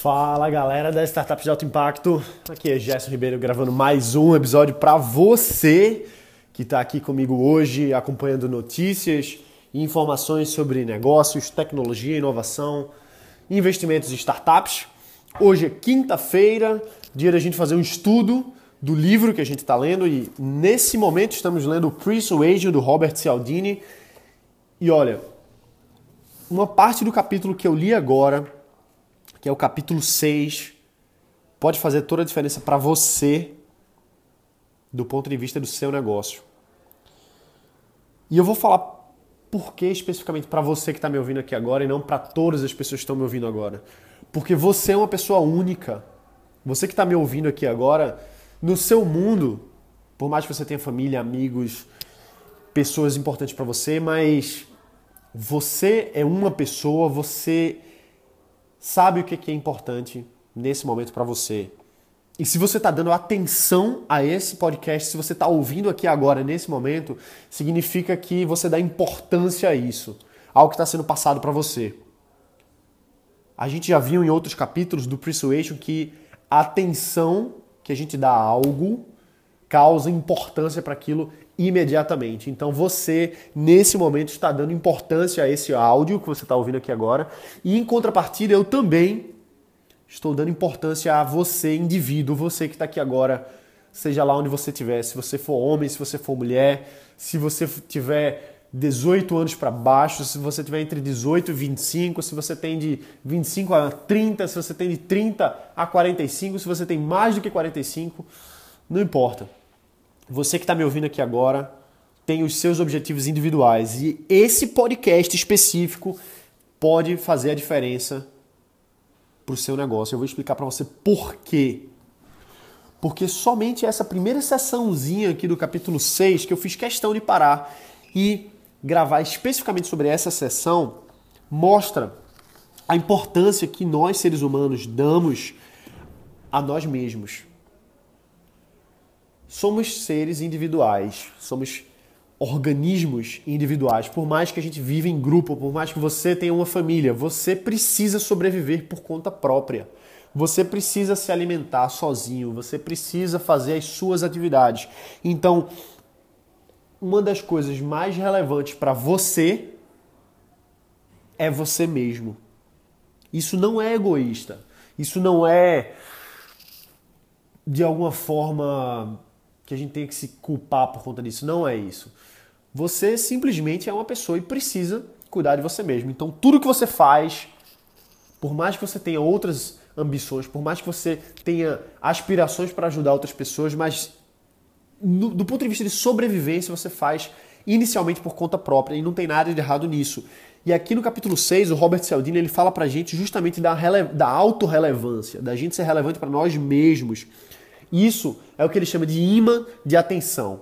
Fala galera da Startup de Alto Impacto, aqui é Gerson Ribeiro gravando mais um episódio para você que está aqui comigo hoje acompanhando notícias e informações sobre negócios, tecnologia, inovação, investimentos em startups. Hoje é quinta-feira, dia da gente fazer um estudo do livro que a gente está lendo e nesse momento estamos lendo o Persuasion do Robert Cialdini. E olha, uma parte do capítulo que eu li agora, que é o capítulo 6, pode fazer toda a diferença para você do ponto de vista do seu negócio. E eu vou falar por que especificamente para você que está me ouvindo aqui agora e não para todas as pessoas que estão me ouvindo agora. Porque você é uma pessoa única. Você que está me ouvindo aqui agora, no seu mundo, por mais que você tenha família, amigos, pessoas importantes para você, mas você é uma pessoa, você sabe o que é importante nesse momento para você. E se você está dando atenção a esse podcast, se você está ouvindo aqui agora, nesse momento, significa que você dá importância a isso, ao que está sendo passado para você. A gente já viu em outros capítulos do Persuasion que a atenção que a gente dá a algo causa importância para aquilo imediatamente. Então você, nesse momento, está dando importância a esse áudio que você está ouvindo aqui agora. E em contrapartida, eu também estou dando importância a você, indivíduo, você que está aqui agora, seja lá onde você estiver, se você for homem, se você for mulher, se você tiver 18 anos para baixo, se você tiver entre 18 e 25, se você tem de 25 a 30, se você tem de 30 a 45, se você tem mais do que 45, não importa. Você que está me ouvindo aqui agora tem os seus objetivos individuais e esse podcast específico pode fazer a diferença para o seu negócio. Eu vou explicar para você por quê. Porque somente essa primeira sessãozinha aqui do capítulo 6 que eu fiz questão de parar e gravar especificamente sobre essa sessão mostra a importância que nós seres humanos damos a nós mesmos. Somos seres individuais, somos organismos individuais. Por mais que a gente viva em grupo, por mais que você tenha uma família, você precisa sobreviver por conta própria. Você precisa se alimentar sozinho, você precisa fazer as suas atividades. Então, uma das coisas mais relevantes para você é você mesmo. Isso não é egoísta. Isso não é de alguma forma que a gente tem que se culpar por conta disso. Não é isso. Você simplesmente é uma pessoa e precisa cuidar de você mesmo. Então, tudo que você faz, por mais que você tenha outras ambições, por mais que você tenha aspirações para ajudar outras pessoas, mas no, do ponto de vista de sobrevivência, você faz inicialmente por conta própria e não tem nada de errado nisso. E aqui no capítulo 6, o Robert Cialdini ele fala pra gente justamente da, da autorrelevância, da gente ser relevante para nós mesmos. Isso é o que ele chama de imã de atenção.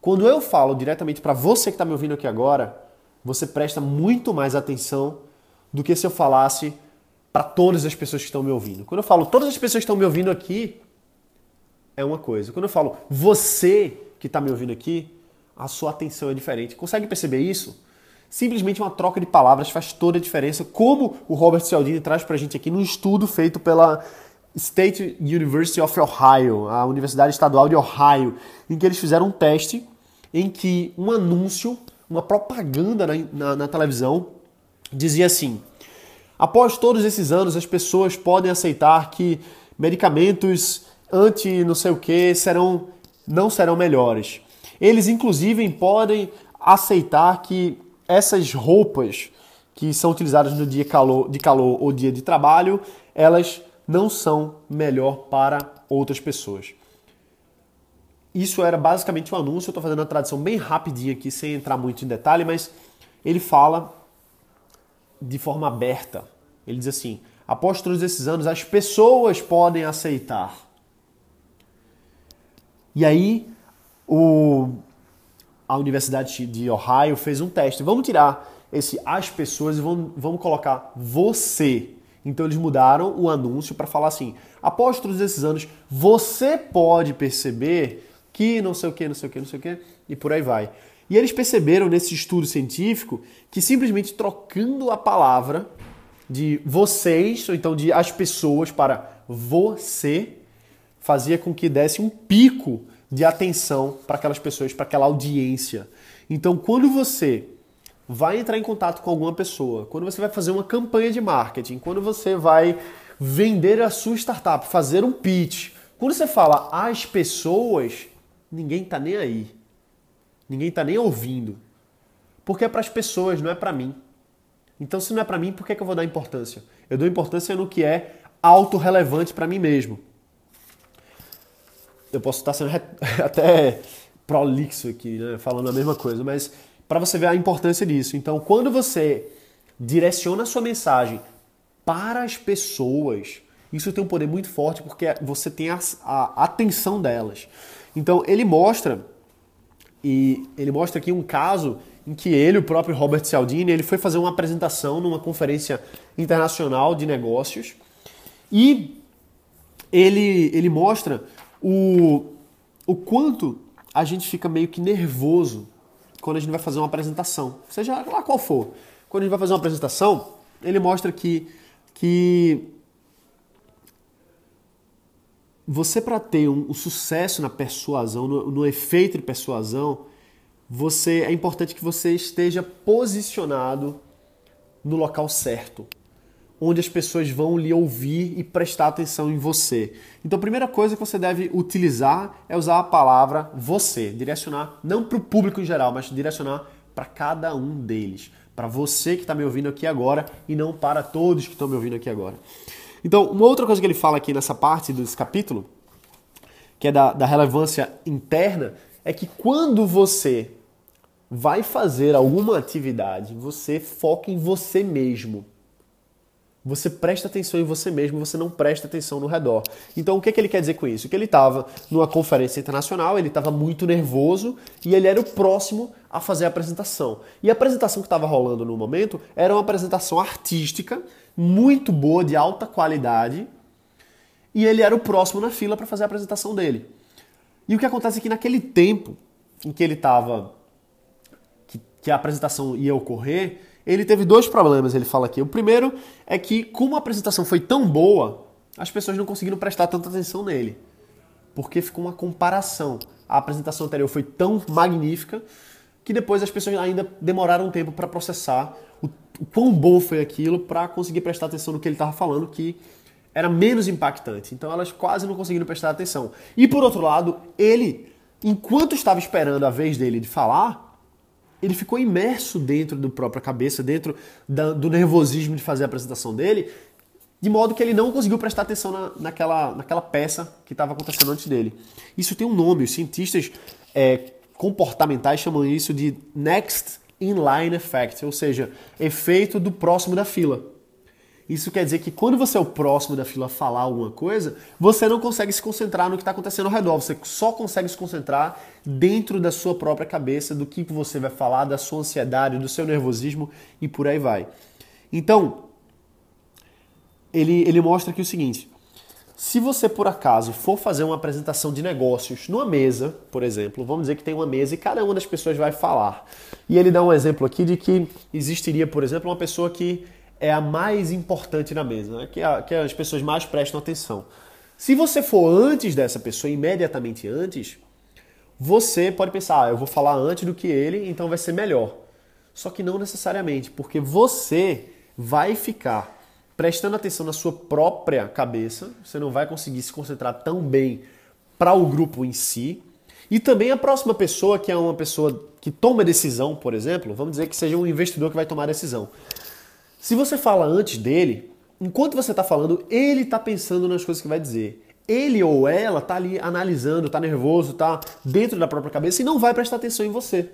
Quando eu falo diretamente para você que está me ouvindo aqui agora, você presta muito mais atenção do que se eu falasse para todas as pessoas que estão me ouvindo. Quando eu falo todas as pessoas que estão me ouvindo aqui, é uma coisa. Quando eu falo você que está me ouvindo aqui, a sua atenção é diferente. Consegue perceber isso? Simplesmente uma troca de palavras faz toda a diferença, como o Robert Cialdini traz para a gente aqui num estudo feito pela State University of Ohio, a Universidade Estadual de Ohio, em que eles fizeram um teste em que um anúncio, uma propaganda na, na, na televisão, dizia assim: após todos esses anos, as pessoas podem aceitar que medicamentos anti não sei o que serão não serão melhores. Eles inclusive podem aceitar que essas roupas que são utilizadas no dia calor, de calor ou dia de trabalho, elas não são melhor para outras pessoas. Isso era basicamente um anúncio, eu estou fazendo uma tradução bem rapidinha aqui, sem entrar muito em detalhe, mas ele fala de forma aberta. Ele diz assim: após todos esses anos, as pessoas podem aceitar e aí o, a Universidade de Ohio fez um teste. Vamos tirar esse as pessoas e vamos, vamos colocar você. Então eles mudaram o anúncio para falar assim: após todos esses anos, você pode perceber que não sei o que, não sei o que, não sei o que, e por aí vai. E eles perceberam nesse estudo científico que simplesmente trocando a palavra de vocês, ou então de as pessoas para você, fazia com que desse um pico de atenção para aquelas pessoas, para aquela audiência. Então, quando você vai entrar em contato com alguma pessoa, quando você vai fazer uma campanha de marketing, quando você vai vender a sua startup, fazer um pitch, quando você fala as pessoas, ninguém está nem aí. Ninguém está nem ouvindo. Porque é para as pessoas, não é para mim. Então, se não é para mim, por que, que eu vou dar importância? Eu dou importância no que é autorrelevante para mim mesmo. Eu posso estar sendo até prolixo aqui, né? falando a mesma coisa, mas para você ver a importância disso. Então, quando você direciona a sua mensagem para as pessoas, isso tem um poder muito forte porque você tem a, a atenção delas. Então, ele mostra e ele mostra aqui um caso em que ele, o próprio Robert Cialdini, ele foi fazer uma apresentação numa conferência internacional de negócios e ele, ele mostra o, o quanto a gente fica meio que nervoso quando a gente vai fazer uma apresentação, seja lá qual for. Quando a gente vai fazer uma apresentação, ele mostra que, que você para ter um, um, sucesso na persuasão, no, no efeito de persuasão, você é importante que você esteja posicionado no local certo, onde as pessoas vão lhe ouvir e prestar atenção em você. Então, a primeira coisa que você deve utilizar é usar a palavra você, direcionar não para o público em geral, mas direcionar para cada um deles, para você que está me ouvindo aqui agora e não para todos que estão me ouvindo aqui agora. Então, uma outra coisa que ele fala aqui nessa parte desse capítulo, que é da, da relevância interna, é que quando você vai fazer alguma atividade, você foca em você mesmo. Você presta atenção em você mesmo, você não presta atenção no redor. Então, o que, é que ele quer dizer com isso? Que ele estava numa conferência internacional, ele estava muito nervoso e ele era o próximo a fazer a apresentação. E a apresentação que estava rolando no momento era uma apresentação artística, muito boa, de alta qualidade, e ele era o próximo na fila para fazer a apresentação dele. E o que acontece é que naquele tempo em que ele estava que a apresentação ia ocorrer, ele teve dois problemas, ele fala aqui. O primeiro é que, como a apresentação foi tão boa, as pessoas não conseguiram prestar tanta atenção nele. Porque ficou uma comparação. A apresentação anterior foi tão magnífica que depois as pessoas ainda demoraram um tempo para processar o, o, quão bom foi aquilo para conseguir prestar atenção no que ele estava falando, que era menos impactante. Então elas quase não conseguiram prestar atenção. E por outro lado, ele, enquanto estava esperando a vez dele de falar, ele ficou imerso dentro do própria cabeça, dentro da, do nervosismo de fazer a apresentação dele, de modo que ele não conseguiu prestar atenção na, naquela, naquela peça que estava acontecendo antes dele. Isso tem um nome, os cientistas é, comportamentais chamam isso de Next Inline Effect, ou seja, efeito do próximo da fila. Isso quer dizer que quando você é o próximo da fila falar alguma coisa, você não consegue se concentrar no que está acontecendo ao redor. Você só consegue se concentrar dentro da sua própria cabeça, do que você vai falar, da sua ansiedade, do seu nervosismo e por aí vai. Então, ele, ele mostra aqui o seguinte: se você por acaso for fazer uma apresentação de negócios numa mesa, por exemplo, vamos dizer que tem uma mesa e cada uma das pessoas vai falar. E ele dá um exemplo aqui de que existiria, por exemplo, uma pessoa que é a mais importante na mesa, né? que, a, que as pessoas mais prestam atenção. Se você for antes dessa pessoa, imediatamente antes, você pode pensar, ah, eu vou falar antes do que ele, então vai ser melhor. Só que não necessariamente, porque você vai ficar prestando atenção na sua própria cabeça, você não vai conseguir se concentrar tão bem para o grupo em si. E também a próxima pessoa, que é uma pessoa que toma decisão, por exemplo, vamos dizer que seja um investidor que vai tomar decisão. Se você fala antes dele, enquanto você está falando, ele está pensando nas coisas que vai dizer. Ele ou ela está ali analisando, está nervoso, está dentro da própria cabeça e não vai prestar atenção em você.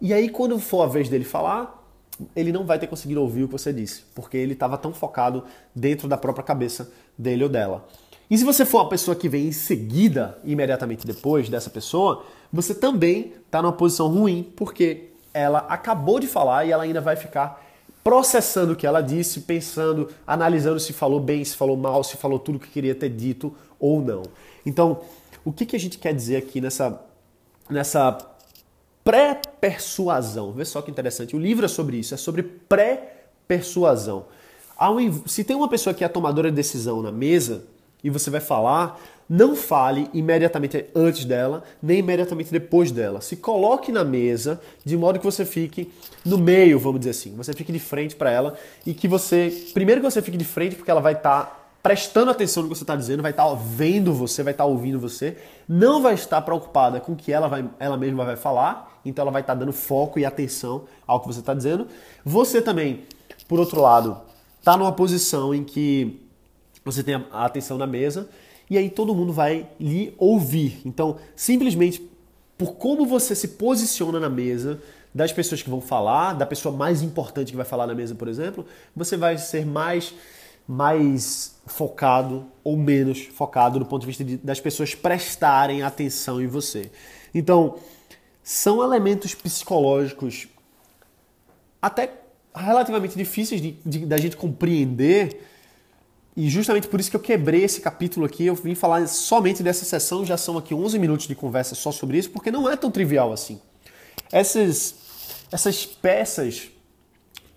E aí, quando for a vez dele falar, ele não vai ter conseguido ouvir o que você disse, porque ele estava tão focado dentro da própria cabeça dele ou dela. E se você for a pessoa que vem em seguida, imediatamente depois dessa pessoa, você também está numa posição ruim, porque ela acabou de falar e ela ainda vai ficar processando o que ela disse, pensando, analisando se falou bem, se falou mal, se falou tudo o que queria ter dito ou não. Então, o que, que a gente quer dizer aqui nessa, nessa pré-persuasão? Vê só que interessante. O livro é sobre isso, é sobre pré persuasão. Se tem uma pessoa que é tomadora de decisão na mesa e você vai falar, não fale imediatamente antes dela, nem imediatamente depois dela. Se coloque na mesa de modo que você fique no meio, vamos dizer assim. Você fique de frente para ela e que você. Primeiro que você fique de frente, porque ela vai estar. Tá prestando atenção no que você está dizendo, vai estar tá vendo você, vai estar tá ouvindo você, não vai estar preocupada com o que ela, vai, ela mesma vai falar, então ela vai estar tá dando foco e atenção ao que você está dizendo. Você também, por outro lado, está numa posição em que você tem a atenção na mesa e aí todo mundo vai lhe ouvir. Então, simplesmente por como você se posiciona na mesa, das pessoas que vão falar, da pessoa mais importante que vai falar na mesa, por exemplo, você vai ser mais mais focado ou menos focado do ponto de vista de, das pessoas prestarem atenção em você. Então, são elementos psicológicos até relativamente difíceis de, de, da gente compreender. E justamente por isso que eu quebrei esse capítulo aqui, eu vim falar somente dessa sessão, já são aqui 11 minutos de conversa só sobre isso, porque não é tão trivial assim. Essas, essas peças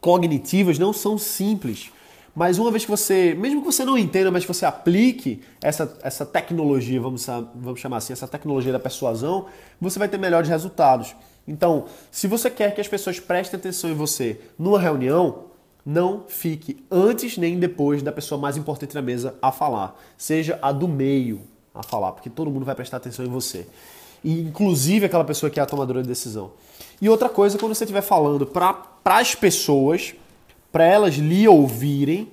cognitivas não são simples. Mas uma vez que você, mesmo que você não entenda, mas que você aplique essa, essa tecnologia, vamos, vamos chamar assim, essa tecnologia da persuasão, você vai ter melhores resultados. Então, se você quer que as pessoas prestem atenção em você numa reunião, não fique antes nem depois da pessoa mais importante na mesa a falar. Seja a do meio a falar, porque todo mundo vai prestar atenção em você. E, inclusive aquela pessoa que é a tomadora de decisão. E outra coisa, quando você estiver falando para as pessoas, para elas lhe ouvirem,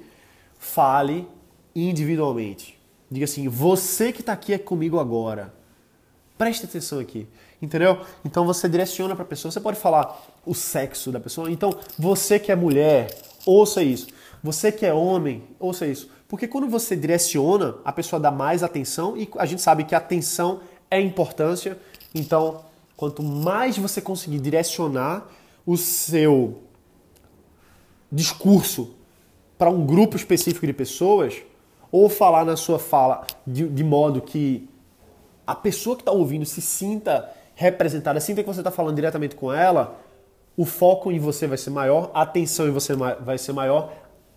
fale individualmente. Diga assim: você que está aqui é comigo agora. Preste atenção aqui. Entendeu? Então você direciona para a pessoa. Você pode falar o sexo da pessoa. Então, você que é mulher, ouça isso. Você que é homem, ouça isso. Porque quando você direciona, a pessoa dá mais atenção e a gente sabe que atenção é importância. Então, quanto mais você conseguir direcionar o seu discurso para um grupo específico de pessoas, ou falar na sua fala de, de modo que a pessoa que está ouvindo se sinta representada, sinta que você está falando diretamente com ela, o foco em você vai ser maior, a atenção em você vai ser maior,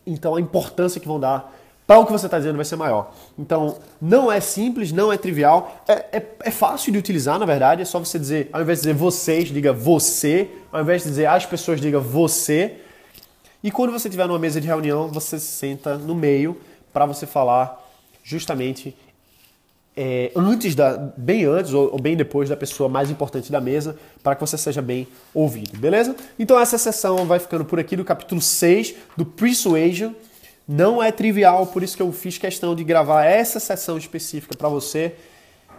então a importância que vão dar para o que você está dizendo vai ser maior. Então, não é simples, não é trivial, é, é, é, fácil de utilizar, na verdade, é só você dizer, ao invés de dizer vocês, diga você, ao invés de dizer as pessoas, diga você, e quando você estiver numa mesa de reunião, você se senta no meio para você falar justamente é, antes da, bem antes ou, ou, bem depois da pessoa mais importante da mesa, para que você seja bem ouvido, beleza? Então essa sessão vai ficando por aqui do capítulo 6 do Persuasion. Não é trivial, por isso que eu fiz questão de gravar essa sessão específica para você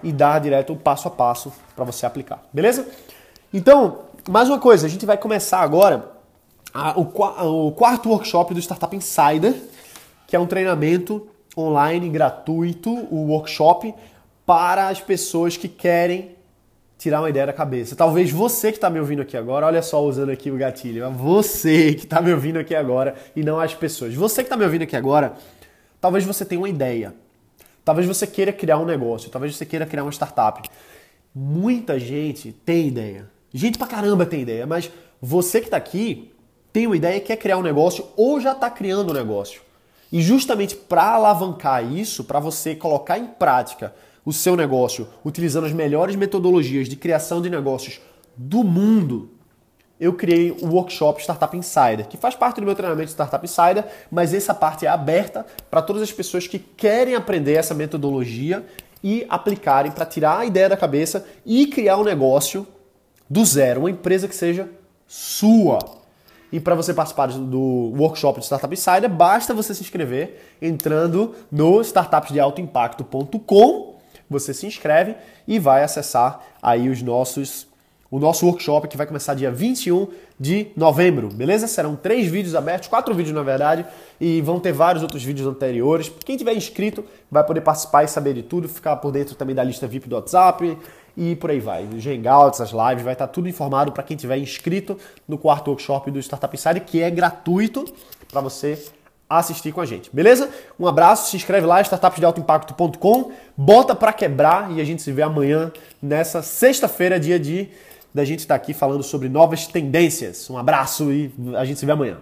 e dar direto o passo a passo para você aplicar, beleza? Então, mais uma coisa, a gente vai começar agora a, o, o quarto workshop do Startup Insider, que é um treinamento online gratuito, o workshop para as pessoas que querem tirar uma ideia da cabeça. Talvez você que está me ouvindo aqui agora, olha só usando aqui o gatilho, você que está me ouvindo aqui agora e não as pessoas. Você que está me ouvindo aqui agora, talvez você tenha uma ideia. Talvez você queira criar um negócio, talvez você queira criar uma startup. Muita gente tem ideia. Gente pra caramba tem ideia, mas você que está aqui tem uma ideia, quer criar um negócio ou já está criando um negócio. E justamente para alavancar isso, para você colocar em prática o seu negócio utilizando as melhores metodologias de criação de negócios do mundo, eu criei o workshop Startup Insider, que faz parte do meu treinamento Startup Insider, mas essa parte é aberta para todas as pessoas que querem aprender essa metodologia e aplicarem para tirar a ideia da cabeça e criar um negócio do zero, uma empresa que seja sua. E para você participar do workshop de Startup Insider, basta você se inscrever entrando no startupsdealtoimpacto.com. Você se inscreve e vai acessar aí os nossos o nosso workshop que vai começar dia 21 de novembro, beleza? Serão três vídeos abertos, quatro vídeos na verdade, e vão ter vários outros vídeos anteriores. Quem tiver inscrito vai poder participar e saber de tudo, ficar por dentro também da lista VIP do WhatsApp, e por aí vai. Os hangouts, as lives, vai estar tudo informado para quem tiver inscrito no quarto workshop do Startup Insider, que é gratuito para você assistir com a gente, beleza? Um abraço, se inscreve lá, startupsdealtoimpacto.com, bota para quebrar e a gente se vê amanhã nessa sexta-feira, dia de da gente estar tá aqui falando sobre novas tendências. Um abraço e a gente se vê amanhã.